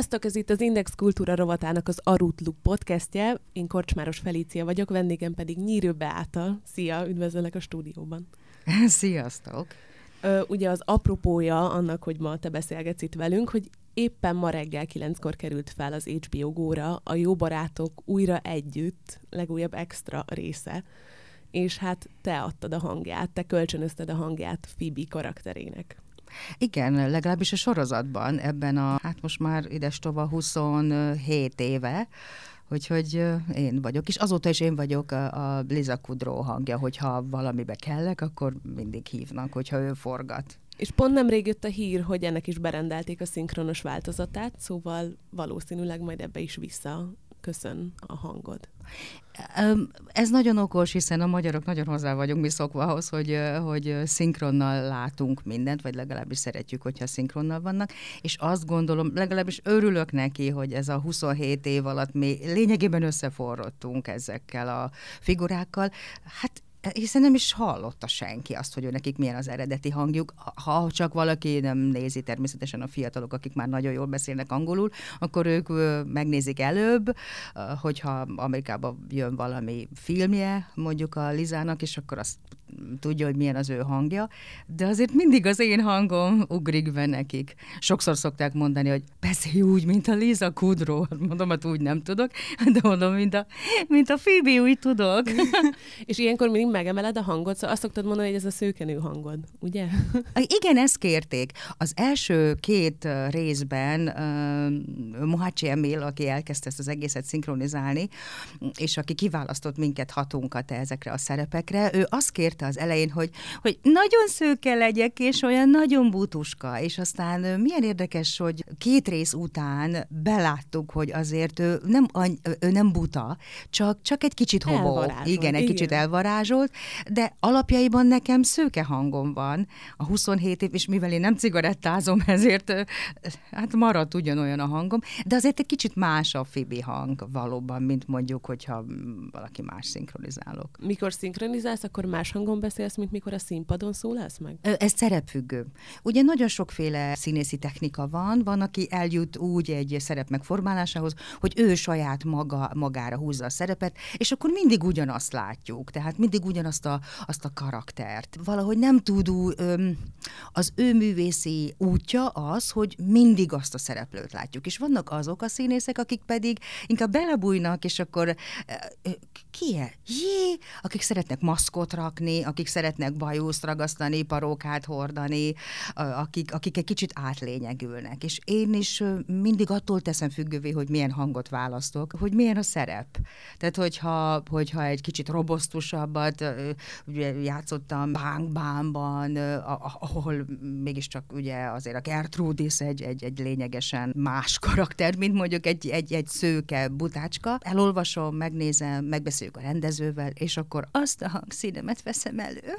Sziasztok, ez itt az Index Kultúra rovatának az Arutluk podcastje. Én Korcsmáros Felícia vagyok, vendégem pedig Nyírő Beáta. Szia, üdvözöllek a stúdióban. Sziasztok! Ö, ugye az apropója annak, hogy ma te beszélgetsz itt velünk, hogy éppen ma reggel kilenckor került fel az HBO Góra a Jó Barátok újra együtt, legújabb extra része, és hát te adtad a hangját, te kölcsönözted a hangját Phoebe karakterének. Igen, legalábbis a sorozatban, ebben a, hát most már ides tova 27 éve, Úgyhogy én vagyok, és azóta is én vagyok a Liza Kudró hangja, hogyha valamibe kellek, akkor mindig hívnak, hogyha ő forgat. És pont nemrég jött a hír, hogy ennek is berendelték a szinkronos változatát, szóval valószínűleg majd ebbe is vissza köszön a hangod. Ez nagyon okos, hiszen a magyarok nagyon hozzá vagyunk mi szokva ahhoz, hogy, hogy szinkronnal látunk mindent, vagy legalábbis szeretjük, hogyha szinkronnal vannak, és azt gondolom, legalábbis örülök neki, hogy ez a 27 év alatt mi lényegében összeforrottunk ezekkel a figurákkal. Hát hiszen nem is hallotta senki azt, hogy nekik milyen az eredeti hangjuk. Ha csak valaki nem nézi természetesen a fiatalok, akik már nagyon jól beszélnek angolul, akkor ők megnézik előbb, hogyha Amerikában jön valami filmje, mondjuk a Lizának, és akkor azt tudja, hogy milyen az ő hangja, de azért mindig az én hangom ugrik be nekik. Sokszor szokták mondani, hogy beszélj úgy, mint a Liza Kudró. Mondom, hogy úgy nem tudok, de mondom, mint a, mint a Phoebe, úgy tudok. És ilyenkor mindig megemeled a hangot, szóval azt szoktad mondani, hogy ez a szőkenő hangod, ugye? Igen, ezt kérték. Az első két részben uh, Mohachi Emil, aki elkezdte ezt az egészet szinkronizálni, és aki kiválasztott minket hatunkat ezekre a szerepekre, ő azt kérte az elején, hogy, hogy nagyon szőke legyek, és olyan nagyon butuska, és aztán milyen érdekes, hogy két rész után beláttuk, hogy azért ő nem, ő nem buta, csak, csak egy kicsit hobó. Igen, egy igen. kicsit elvarázsol, volt, de alapjaiban nekem szőke hangom van a 27 év, és mivel én nem cigarettázom, ezért hát maradt ugyanolyan a hangom, de azért egy kicsit más a Fibi hang valóban, mint mondjuk, hogyha valaki más szinkronizálok. Mikor szinkronizálsz, akkor más hangon beszélsz, mint mikor a színpadon szólalsz meg? Ez szerepfüggő. Ugye nagyon sokféle színészi technika van, van, aki eljut úgy egy szerep megformálásához, hogy ő saját maga, magára húzza a szerepet, és akkor mindig ugyanazt látjuk. Tehát mindig ugyanazt a, azt a karaktert. Valahogy nem tud az ő művészi útja az, hogy mindig azt a szereplőt látjuk. És vannak azok a színészek, akik pedig inkább belebújnak, és akkor ki -e? Jé, akik szeretnek maszkot rakni, akik szeretnek bajuszt ragasztani, parókát hordani, akik, akik egy kicsit átlényegülnek. És én is mindig attól teszem függővé, hogy milyen hangot választok, hogy milyen a szerep. Tehát, hogyha, hogyha egy kicsit robosztusabbat ugye játszottam Bánkbánban, ahol mégiscsak ugye azért a Gertrudis egy, egy, egy lényegesen más karakter, mint mondjuk egy, egy, egy szőke butácska. Elolvasom, megnézem, megbeszéljük a rendezővel, és akkor azt a hangszínemet veszem elő.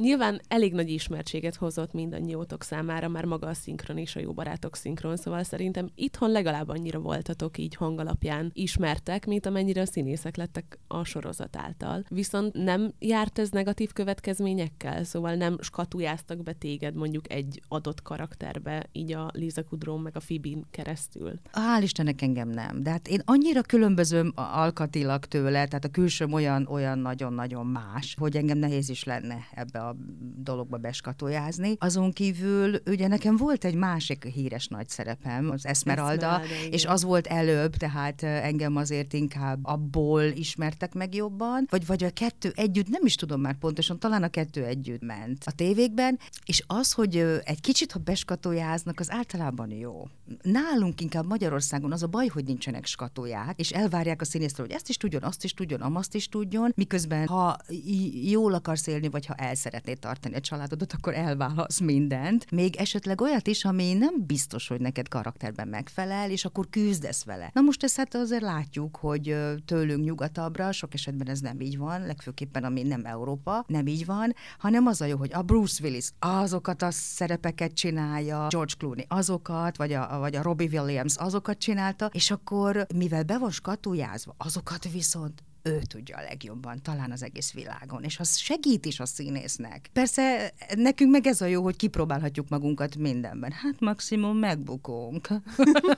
Nyilván elég nagy ismertséget hozott mindannyiótok számára, már maga a szinkron és a jó barátok szinkron, szóval szerintem itthon legalább annyira voltatok így hangalapján ismertek, mint amennyire a színészek lettek a sorozat által. Viszont nem járt ez negatív következményekkel, szóval nem skatujáztak be téged mondjuk egy adott karakterbe, így a Liza Kudron meg a Fibin keresztül. Hál' Istennek engem nem, de hát én annyira különbözöm alkatilag tőle, tehát a külsőm olyan, olyan nagyon-nagyon más, hogy engem nehéz is lenne ebbe a dologba beskatojázni. Azon kívül ugye nekem volt egy másik híres nagy szerepem, az Esmeralda, Esmeralda és az volt előbb, tehát engem azért inkább abból ismertek meg jobban, vagy, vagy a kettő együtt, nem is tudom már pontosan, talán a kettő együtt ment a tévékben, és az, hogy egy kicsit, ha beskatójáznak, az általában jó. Nálunk inkább Magyarországon az a baj, hogy nincsenek skatóják, és elvárják a színésztől, hogy ezt is tudjon, azt is tudjon, amazt is tudjon, miközben ha jól akarsz élni, vagy ha el szeretnéd tartani a családodat, akkor elválasz mindent. Még esetleg olyat is, ami nem biztos, hogy neked karakterben megfelel, és akkor küzdesz vele. Na most ezt hát azért látjuk, hogy tőlünk nyugatabbra sok esetben ez nem így van, legfőképpen ami nem Európa, nem így van, hanem az a jó, hogy a Bruce Willis azokat a szerepeket csinálja, George Clooney azokat, vagy a, vagy a Robbie Williams azokat csinálta, és akkor mivel be van skatujázva, azokat viszont ő tudja a legjobban, talán az egész világon, és az segít is a színésznek. Persze nekünk meg ez a jó, hogy kipróbálhatjuk magunkat mindenben. Hát maximum megbukunk.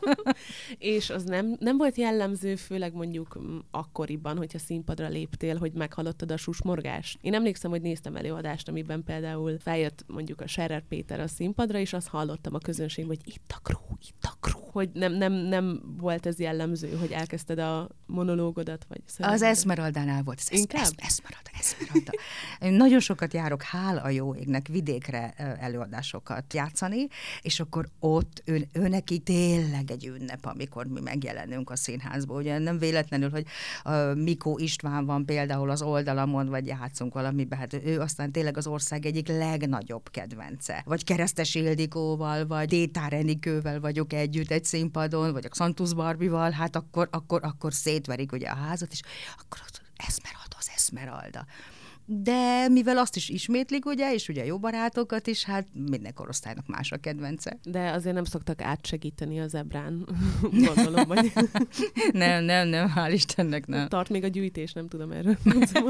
és az nem, nem volt jellemző, főleg mondjuk akkoriban, hogyha színpadra léptél, hogy meghallottad a susmorgást. Én emlékszem, hogy néztem előadást, amiben például feljött mondjuk a Scherer Péter a színpadra, és azt hallottam a közönségben, hogy itt a kró, itt a kró, hogy nem, nem, nem volt ez jellemző, hogy elkezdted a monológodat, vagy Az Esmeraldánál volt. Ez Inkább? Es, Esmeralda, Esmeralda. Én nagyon sokat járok, hál a jó égnek, vidékre előadásokat játszani, és akkor ott ő, ő neki tényleg egy ünnep, amikor mi megjelenünk a színházból. Ugye nem véletlenül, hogy uh, Mikó István van például az oldalamon, vagy játszunk valamiben, hát ő aztán tényleg az ország egyik legnagyobb kedvence. Vagy Keresztes Ildikóval, vagy Détár Enikővel vagyok együtt egy színpadon, vagy a Xantus Barbival, hát akkor, akkor, akkor szétverik ugye a házat, és akkor az Esmeralda, az Esmeralda de mivel azt is ismétlik, ugye, és ugye jó barátokat is, hát minden korosztálynak más a kedvence. De azért nem szoktak átsegíteni az ebrán, gondolom, vagy... nem, nem, nem, hál' Istennek nem. Tart még a gyűjtés, nem tudom erről.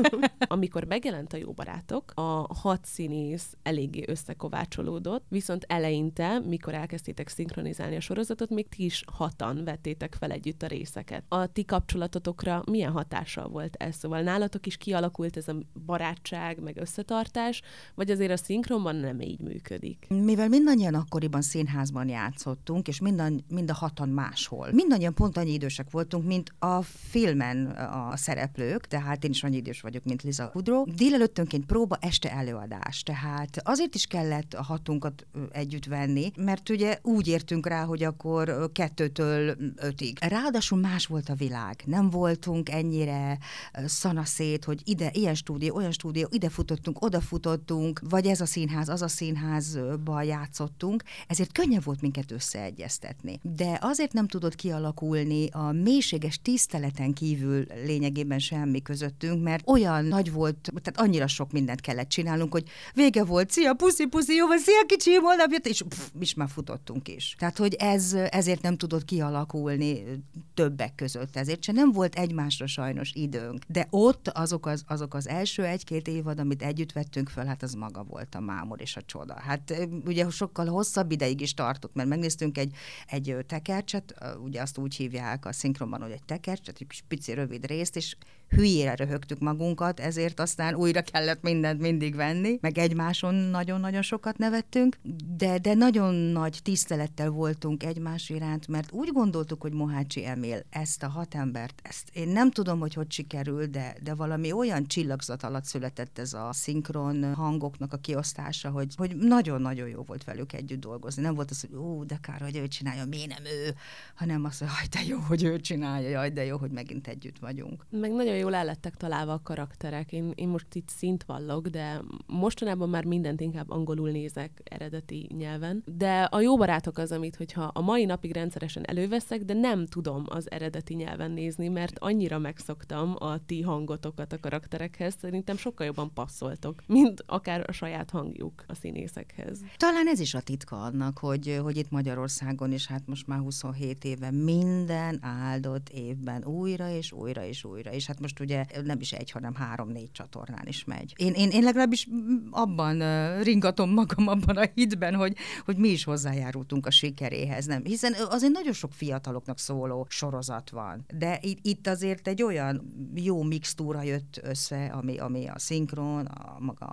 Amikor megjelent a jó barátok, a hat színész eléggé összekovácsolódott, viszont eleinte, mikor elkezdtétek szinkronizálni a sorozatot, még ti is hatan vettétek fel együtt a részeket. A ti kapcsolatotokra milyen hatással volt ez? Szóval nálatok is kialakult ez a barát barátság, meg összetartás, vagy azért a szinkronban nem így működik? Mivel mindannyian akkoriban színházban játszottunk, és minden, mind a hatan máshol. Mindannyian pont annyi idősek voltunk, mint a filmen a szereplők, tehát én is annyi idős vagyok, mint Liza Kudrow. Délelőttönként próba, este előadás. Tehát azért is kellett a hatunkat együtt venni, mert ugye úgy értünk rá, hogy akkor kettőtől ötig. Ráadásul más volt a világ. Nem voltunk ennyire szanaszét, hogy ide, ilyen stúdió, olyan stúdió, ide futottunk, oda futottunk, vagy ez a színház, az a színházba játszottunk, ezért könnyebb volt minket összeegyeztetni. De azért nem tudott kialakulni a mélységes tiszteleten kívül lényegében semmi közöttünk, mert olyan nagy volt, tehát annyira sok mindent kellett csinálnunk, hogy vége volt, szia, puszi, puszi, jó van, szia, kicsi, holnap jött, és pff, is már futottunk is. Tehát, hogy ez ezért nem tudott kialakulni többek között, ezért se nem volt egymásra sajnos időnk. De ott azok az, azok az első egy egy-két évad, amit együtt vettünk föl, hát az maga volt a mámor és a csoda. Hát ugye sokkal hosszabb ideig is tartott, mert megnéztünk egy, egy tekercset, ugye azt úgy hívják a szinkronban, hogy egy tekercset, egy pici rövid részt, és hülyére röhögtük magunkat, ezért aztán újra kellett mindent mindig venni, meg egymáson nagyon-nagyon sokat nevettünk, de, de nagyon nagy tisztelettel voltunk egymás iránt, mert úgy gondoltuk, hogy Mohácsi Emil ezt a hat embert, ezt én nem tudom, hogy hogy sikerül, de, de valami olyan csillagzat alatt született ez a szinkron hangoknak a kiosztása, hogy, hogy nagyon-nagyon jó volt velük együtt dolgozni. Nem volt az, hogy ó, de kár, hogy ő csinálja, miért nem ő, hanem az, hogy de jó, hogy ő csinálja, jaj, de jó, hogy megint együtt vagyunk. Meg nagyon nagyon jól el lettek találva a karakterek. Én, én most itt szint vallok, de mostanában már mindent inkább angolul nézek eredeti nyelven. De a jó barátok az, amit hogyha a mai napig rendszeresen előveszek, de nem tudom az eredeti nyelven nézni, mert annyira megszoktam a ti hangotokat a karakterekhez, szerintem sokkal jobban passzoltok, mint akár a saját hangjuk a színészekhez. Talán ez is a titka annak, hogy, hogy itt Magyarországon is, hát most már 27 éve minden áldott évben újra és újra és újra, és hát most ugye nem is egy, hanem három-négy csatornán is megy. Én, én, én legalábbis abban ringatom magam abban a hitben, hogy, hogy mi is hozzájárultunk a sikeréhez, nem? Hiszen azért nagyon sok fiataloknak szóló sorozat van, de itt, itt azért egy olyan jó mixtúra jött össze, ami, ami a szinkron, a, maga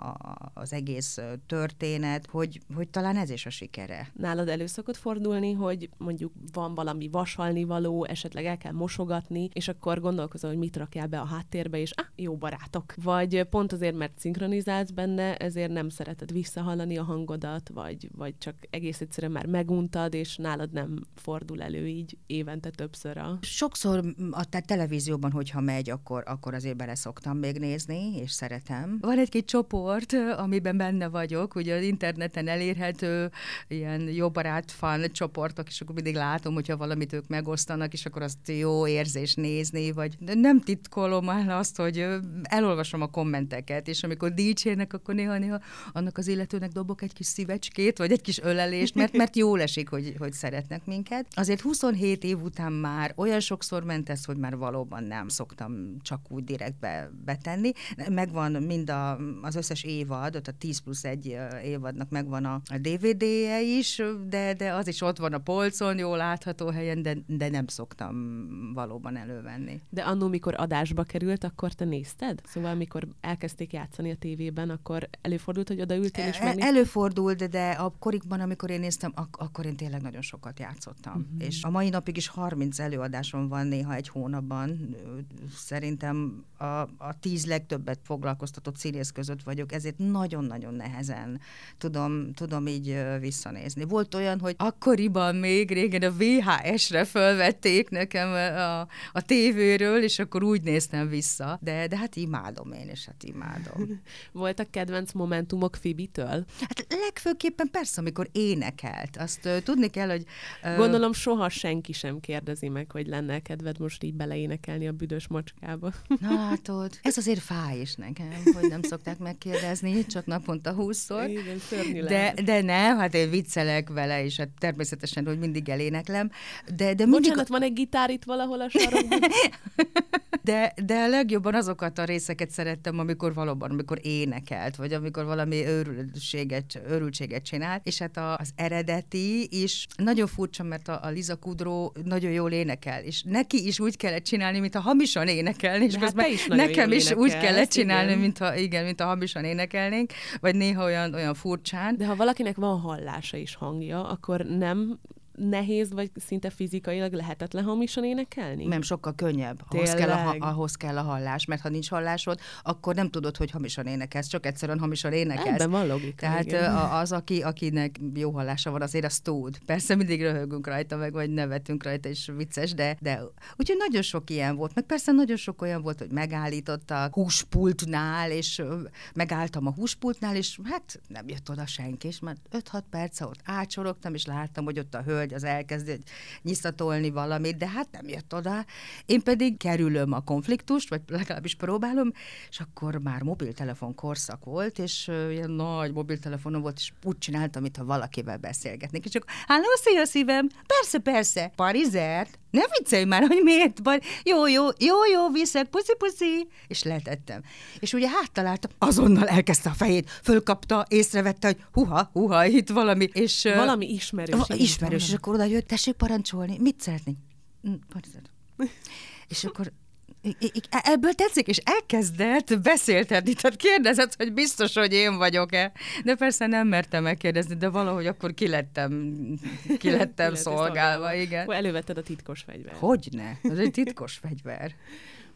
az egész történet, hogy, hogy talán ez is a sikere. Nálad elő szokott fordulni, hogy mondjuk van valami vasalni való, esetleg el kell mosogatni, és akkor gondolkozol, hogy mit rakjál be a háttérbe, és ah, jó barátok. Vagy pont azért, mert szinkronizálsz benne, ezért nem szereted visszahallani a hangodat, vagy, vagy csak egész egyszerűen már meguntad, és nálad nem fordul elő így évente többször a... Sokszor a te televízióban, hogyha megy, akkor, akkor azért bele szoktam még nézni, és szeretem. Van egy-két csoport, amiben benne vagyok, ugye az interneten elérhető ilyen jó barát fan csoportok, és akkor mindig látom, hogyha valamit ők megosztanak, és akkor azt jó érzés nézni, vagy nem titkolom el azt, hogy elolvasom a kommenteket, és amikor dicsérnek, akkor néha-néha annak az illetőnek dobok egy kis szívecskét, vagy egy kis ölelést, mert, mert jól esik, hogy, hogy szeretnek minket. Azért 27 év után már olyan sokszor ment ez, hogy már valóban nem szoktam csak úgy direktbe betenni. Megvan mind a, az összes évad, ott a 10 plusz egy évadnak megvan a, a DVD-je is, de, de az is ott van a polcon, jól látható helyen, de, de nem szoktam valóban elővenni. De annó, mikor adásba került, akkor te nézted? Szóval, amikor elkezdték játszani a tévében, akkor előfordult, hogy odaültél és e, megnézted? Előfordult, de akkorikban, amikor én néztem, ak- akkor én tényleg nagyon sokat játszottam. Uh-huh. És a mai napig is 30 előadásom van néha egy hónapban. Szerintem a, a tíz legtöbbet foglalkoztatott színész között vagyok, ezért nagyon-nagyon nehezen tudom, tudom így visszanézni. Volt olyan, hogy akkoriban még régen a VHS-re fölvették nekem a, a tévéről, és akkor úgy néztem vissza. De, de hát imádom én, és hát imádom. Voltak kedvenc momentumok Fibitől? Hát legfőképpen persze, amikor énekelt. Azt uh, tudni kell, hogy... Uh, Gondolom soha senki sem kérdezi meg, hogy lenne kedved most így beleénekelni a büdös macskába. Na látod, ez azért fáj is nekem, hogy nem szokták megkérdezni, csak naponta húszszor. Igen, de, de nem, hát én viccelek vele, és hát természetesen, hogy mindig eléneklem. De, de mindig... Bocsánat, van egy gitár itt valahol a sarokban? de, de legjobban azokat a részeket szerettem, amikor valóban, amikor énekelt, vagy amikor valami őrültséget, őrültséget csinált, és hát az eredeti is nagyon furcsa, mert a, a Liza Kudró nagyon jól énekel, és neki is úgy kellett csinálni, mint a hamisan énekelni, és hát is nekem is úgy kellett csinálni, igen. mint ha, igen, mint a hamisan énekelnénk, vagy néha olyan, olyan furcsán. De ha valakinek van hallása is hangja, akkor nem nehéz, vagy szinte fizikailag lehetetlen hamisan énekelni? Nem, sokkal könnyebb. Ahhoz kell, a, ahhoz kell a hallás, mert ha nincs hallásod, akkor nem tudod, hogy hamisan énekelsz, csak egyszerűen hamisan énekelsz. Ebben van logika. Tehát igen. az, aki, akinek jó hallása van, azért azt tud. Persze mindig röhögünk rajta, meg vagy nevetünk rajta, és vicces, de, de úgyhogy nagyon sok ilyen volt. Meg persze nagyon sok olyan volt, hogy megállítottak húspultnál, és megálltam a húspultnál, és hát nem jött oda senki, és már 5-6 perc ott átsorogtam, és láttam, hogy ott a hölgy hölgy az elkezd nyisztatolni valamit, de hát nem jött oda. Én pedig kerülöm a konfliktust, vagy legalábbis próbálom, és akkor már mobiltelefon korszak volt, és ilyen nagy mobiltelefonom volt, és úgy csináltam, mintha valakivel beszélgetnék. És csak, háló, szia szívem, persze, persze, parizert, ne viccelj már, hogy miért van. Jó, jó, jó, jó, viszek, puszi, puszi. És letettem. És ugye háttaláltam, azonnal elkezdte a fejét, fölkapta, észrevette, hogy huha, huha, itt valami. És, valami ismerős. Uh, ismerős, és akkor oda jött, tessék parancsolni, mit szeretnénk? Mm, és akkor ebből tetszik, és elkezdett beszéltetni, tehát kérdezett, hogy biztos, hogy én vagyok-e. De persze nem mertem megkérdezni, de valahogy akkor kilettem, kilettem szolgálva, igen. Elővetted a titkos fegyvert. Hogyne? Ez egy titkos fegyver.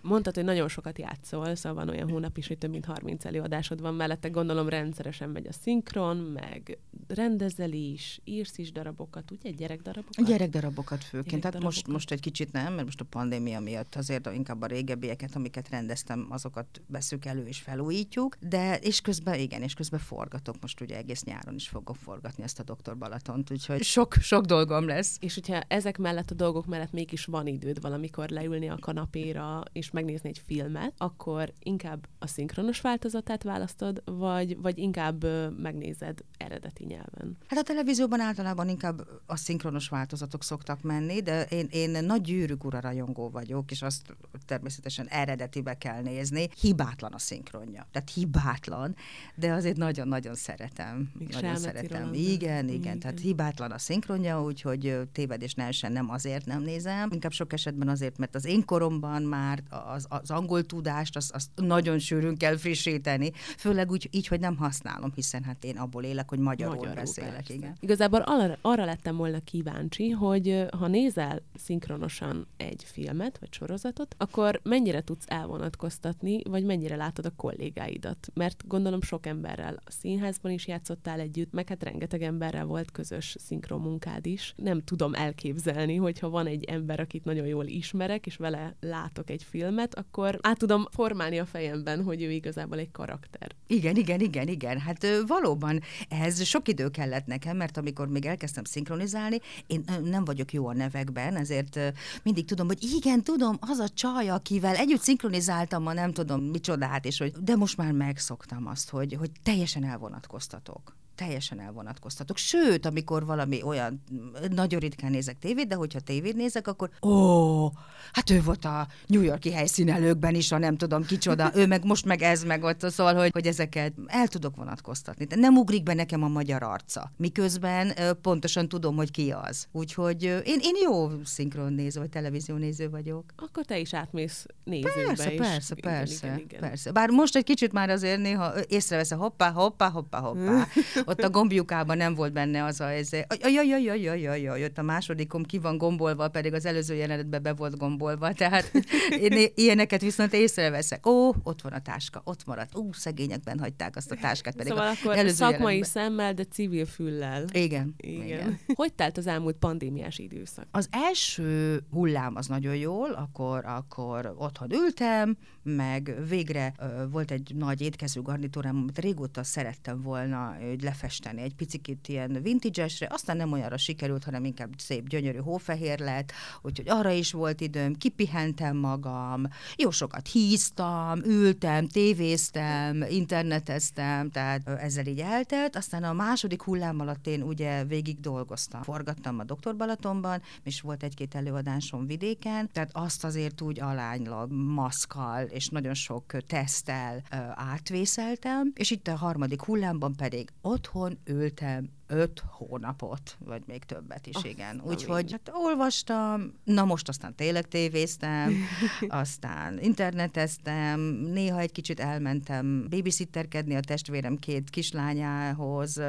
Mondtad, hogy nagyon sokat játszol, szóval van olyan hónap is, hogy több mint 30 előadásod van mellette, gondolom rendszeresen megy a szinkron, meg rendezel is, írsz is darabokat, ugye? Gyerekdarabokat? Gyerekdarabokat főként, Gyerek tehát most, most egy kicsit nem, mert most a pandémia miatt azért inkább a régebbieket, amiket rendeztem, azokat veszük elő és felújítjuk, de és közben, igen, és közben forgatok, most ugye egész nyáron is fogok forgatni ezt a Doktor Balatont, úgyhogy sok, sok dolgom lesz. És hogyha ezek mellett a dolgok mellett mégis van időd valamikor leülni a kanapéra, és és megnézni egy filmet, akkor inkább a szinkronos változatát választod, vagy, vagy inkább megnézed eredeti nyelven? Hát a televízióban általában inkább a szinkronos változatok szoktak menni, de én, én nagy gyűrűk ura rajongó vagyok, és azt természetesen eredetibe kell nézni. Hibátlan a szinkronja. Tehát hibátlan, de azért nagyon-nagyon szeretem. Még nagyon szeretem. Róla, igen, igen, igen, tehát hibátlan a szinkronja, úgyhogy tévedés ne nem azért nem nézem. Inkább sok esetben azért, mert az én koromban már az, az angol tudást, azt, azt nagyon sűrűn kell frissíteni, főleg úgy, így, hogy nem használom, hiszen hát én abból élek, hogy magyarul, magyarul beszélek. Persze. Igen. Igazából arra, arra lettem volna kíváncsi, hogy ha nézel szinkronosan egy filmet vagy sorozatot, akkor mennyire tudsz elvonatkoztatni, vagy mennyire látod a kollégáidat? Mert gondolom sok emberrel a színházban is játszottál együtt, meg hát rengeteg emberrel volt közös szinkron munkád is. Nem tudom elképzelni, hogyha van egy ember, akit nagyon jól ismerek, és vele látok egy film filmet, akkor át tudom formálni a fejemben, hogy ő igazából egy karakter. Igen, igen, igen, igen. Hát valóban ez sok idő kellett nekem, mert amikor még elkezdtem szinkronizálni, én nem vagyok jó a nevekben, ezért mindig tudom, hogy igen, tudom, az a csaj, akivel együtt szinkronizáltam ma nem tudom micsodát, és hogy de most már megszoktam azt, hogy, hogy teljesen elvonatkoztatok teljesen elvonatkoztatok. Sőt, amikor valami olyan, nagyon ritkán nézek tévét, de hogyha tévét nézek, akkor ó, hát ő volt a New Yorki helyszínelőkben is, a nem tudom kicsoda, ő meg most meg ez meg ott, szóval, hogy, hogy ezeket el tudok vonatkoztatni. De nem ugrik be nekem a magyar arca, miközben pontosan tudom, hogy ki az. Úgyhogy én, én jó szinkron néző, vagy televízió néző vagyok. Akkor te is átmész nézőbe Persze, is. persze, igen, persze, igen, igen. persze. Bár most egy kicsit már azért néha észreveszem, hoppá, hoppá, hoppá, hoppá. ott a gombjukában nem volt benne az a, izé, ez, ajajajajajajaj, jött a másodikom, ki van gombolva, pedig az előző jelenetben be volt gombolva, tehát én ilyeneket viszont észreveszek. Ó, ott van a táska, ott maradt. Ó, szegényekben hagyták azt a táskát, pedig szóval akkor előző szakmai jelenetben. szemmel, de civil füllel. Igen, igen. igen. Hogy telt az elmúlt pandémiás időszak? Az első hullám az nagyon jól, akkor, akkor otthon ültem, meg végre ö, volt egy nagy étkező garnitúrám, amit régóta szerettem volna, hogy le lefesteni egy picit ilyen vintage-esre, aztán nem olyanra sikerült, hanem inkább szép, gyönyörű hófehér lett, úgyhogy arra is volt időm, kipihentem magam, jó sokat híztam, ültem, tévéztem, interneteztem, tehát ezzel így eltelt, aztán a második hullám alatt én ugye végig dolgoztam. Forgattam a Doktor Balatonban, és volt egy-két előadásom vidéken, tehát azt azért úgy alánylag, maszkal és nagyon sok tesztel átvészeltem, és itt a harmadik hullámban pedig otthon ültem öt hónapot, vagy még többet is, Azt igen. Úgyhogy hát olvastam, na most aztán tényleg tévéztem, aztán interneteztem, néha egy kicsit elmentem babysitterkedni a testvérem két kislányához,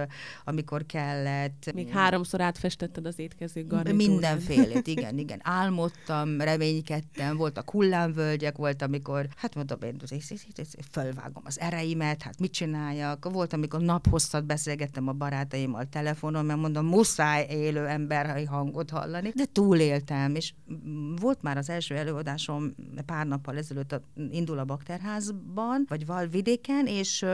amikor kellett. Még háromszor átfestetted az étkező garnitúrát. Mindenfélét, igen, igen. Álmodtam, reménykedtem, voltak hullámvölgyek, volt, amikor, hát mondom, én fölvágom az ereimet, hát mit csináljak. Volt, amikor naphosszat beszélgettem a barátaimmal telefonon, mert mondom, muszáj élő emberi hangot hallani, de túléltem, és volt már az első előadásom pár nappal ezelőtt a, indul a bakterházban, vagy Valvidéken, és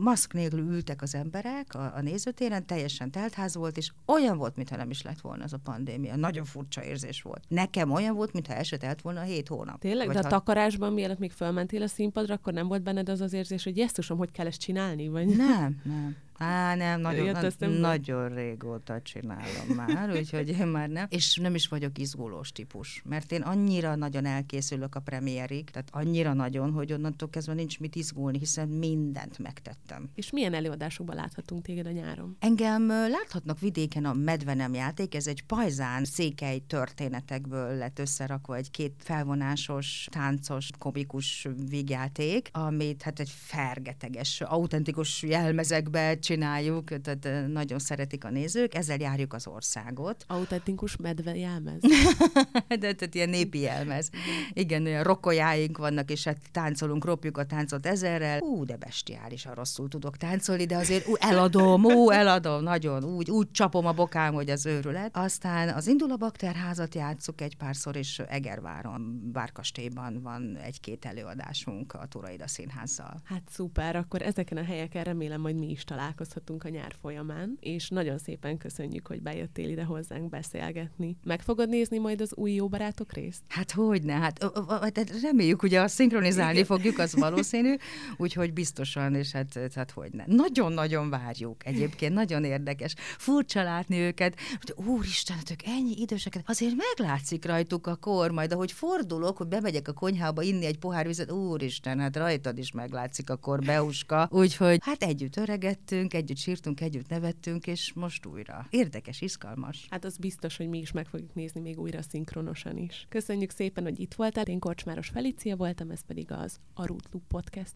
maszk nélkül ültek az emberek a, a nézőtéren, teljesen teltház volt, és olyan volt, mintha nem is lett volna az a pandémia. Nagyon furcsa érzés volt. Nekem olyan volt, mintha el se telt volna a hét hónap. Tényleg? De a ha- takarásban, mielőtt még fölmentél a színpadra, akkor nem volt benned az az érzés, hogy jesszusom, hogy kell ezt csinálni? Vagy... Nem, nem. Á, nem, nagyon, na, nagyon régóta csinálom már, úgyhogy én már nem. És nem is vagyok izgulós típus, mert én annyira nagyon elkészülök a premiérig, tehát annyira nagyon, hogy onnantól kezdve nincs mit izgulni, hiszen mindent megtettem. És milyen előadásokban láthatunk téged a nyáron? Engem láthatnak vidéken a Medvenem játék, ez egy pajzán székely történetekből lett összerakva egy két felvonásos, táncos, komikus vígjáték, amit hát egy fergeteges, autentikus jelmezekbe csináljuk, tehát nagyon szeretik a nézők, ezzel járjuk az országot. Autentikus medve jelmez. De tehát ilyen népi jelmez. Igen, olyan rokolyáink vannak, és hát táncolunk, ropjuk a táncot ezerrel. Ú, de bestiálisan rosszul tudok táncolni, de azért ú, eladom, ú, eladom, nagyon, úgy, úgy csapom a bokám, hogy az őrület. Aztán az Indul a Bakterházat játszuk egy párszor, és Egerváron, Várkastélyban van egy-két előadásunk a Turaida Színházzal. Hát szuper, akkor ezeken a helyeken remélem, hogy mi is találkozhatunk a nyár folyamán, és nagyon szépen köszönjük, hogy bejöttél ide hozzánk beszélgetni. Meg fogod nézni majd az új jó barátok részt? Hát hogyne, hát reméljük, ugye a szinkronizálni Igen. fogjuk, az valószínű, úgyhogy biztosan, és hát, hát hogyne. Nagyon-nagyon várjuk egyébként, nagyon érdekes. Furcsa látni őket, hogy úristen, ők ennyi időseket, azért meglátszik rajtuk a kor, majd ahogy fordulok, hogy bemegyek a konyhába inni egy pohár vizet, úristen, hát rajtad is meglátszik a kor, Beuska. Úgyhogy hát együtt öregettünk, együtt sírtunk, együtt nevettünk, és most újra. Érdekes, izgalmas. Hát az biztos, hogy mi is meg fogjuk nézni még újra szinkronosan is. Köszönjük szépen, hogy itt voltál. Én Korcsmáros Felicia voltam, ez pedig az Arut Loop Podcast.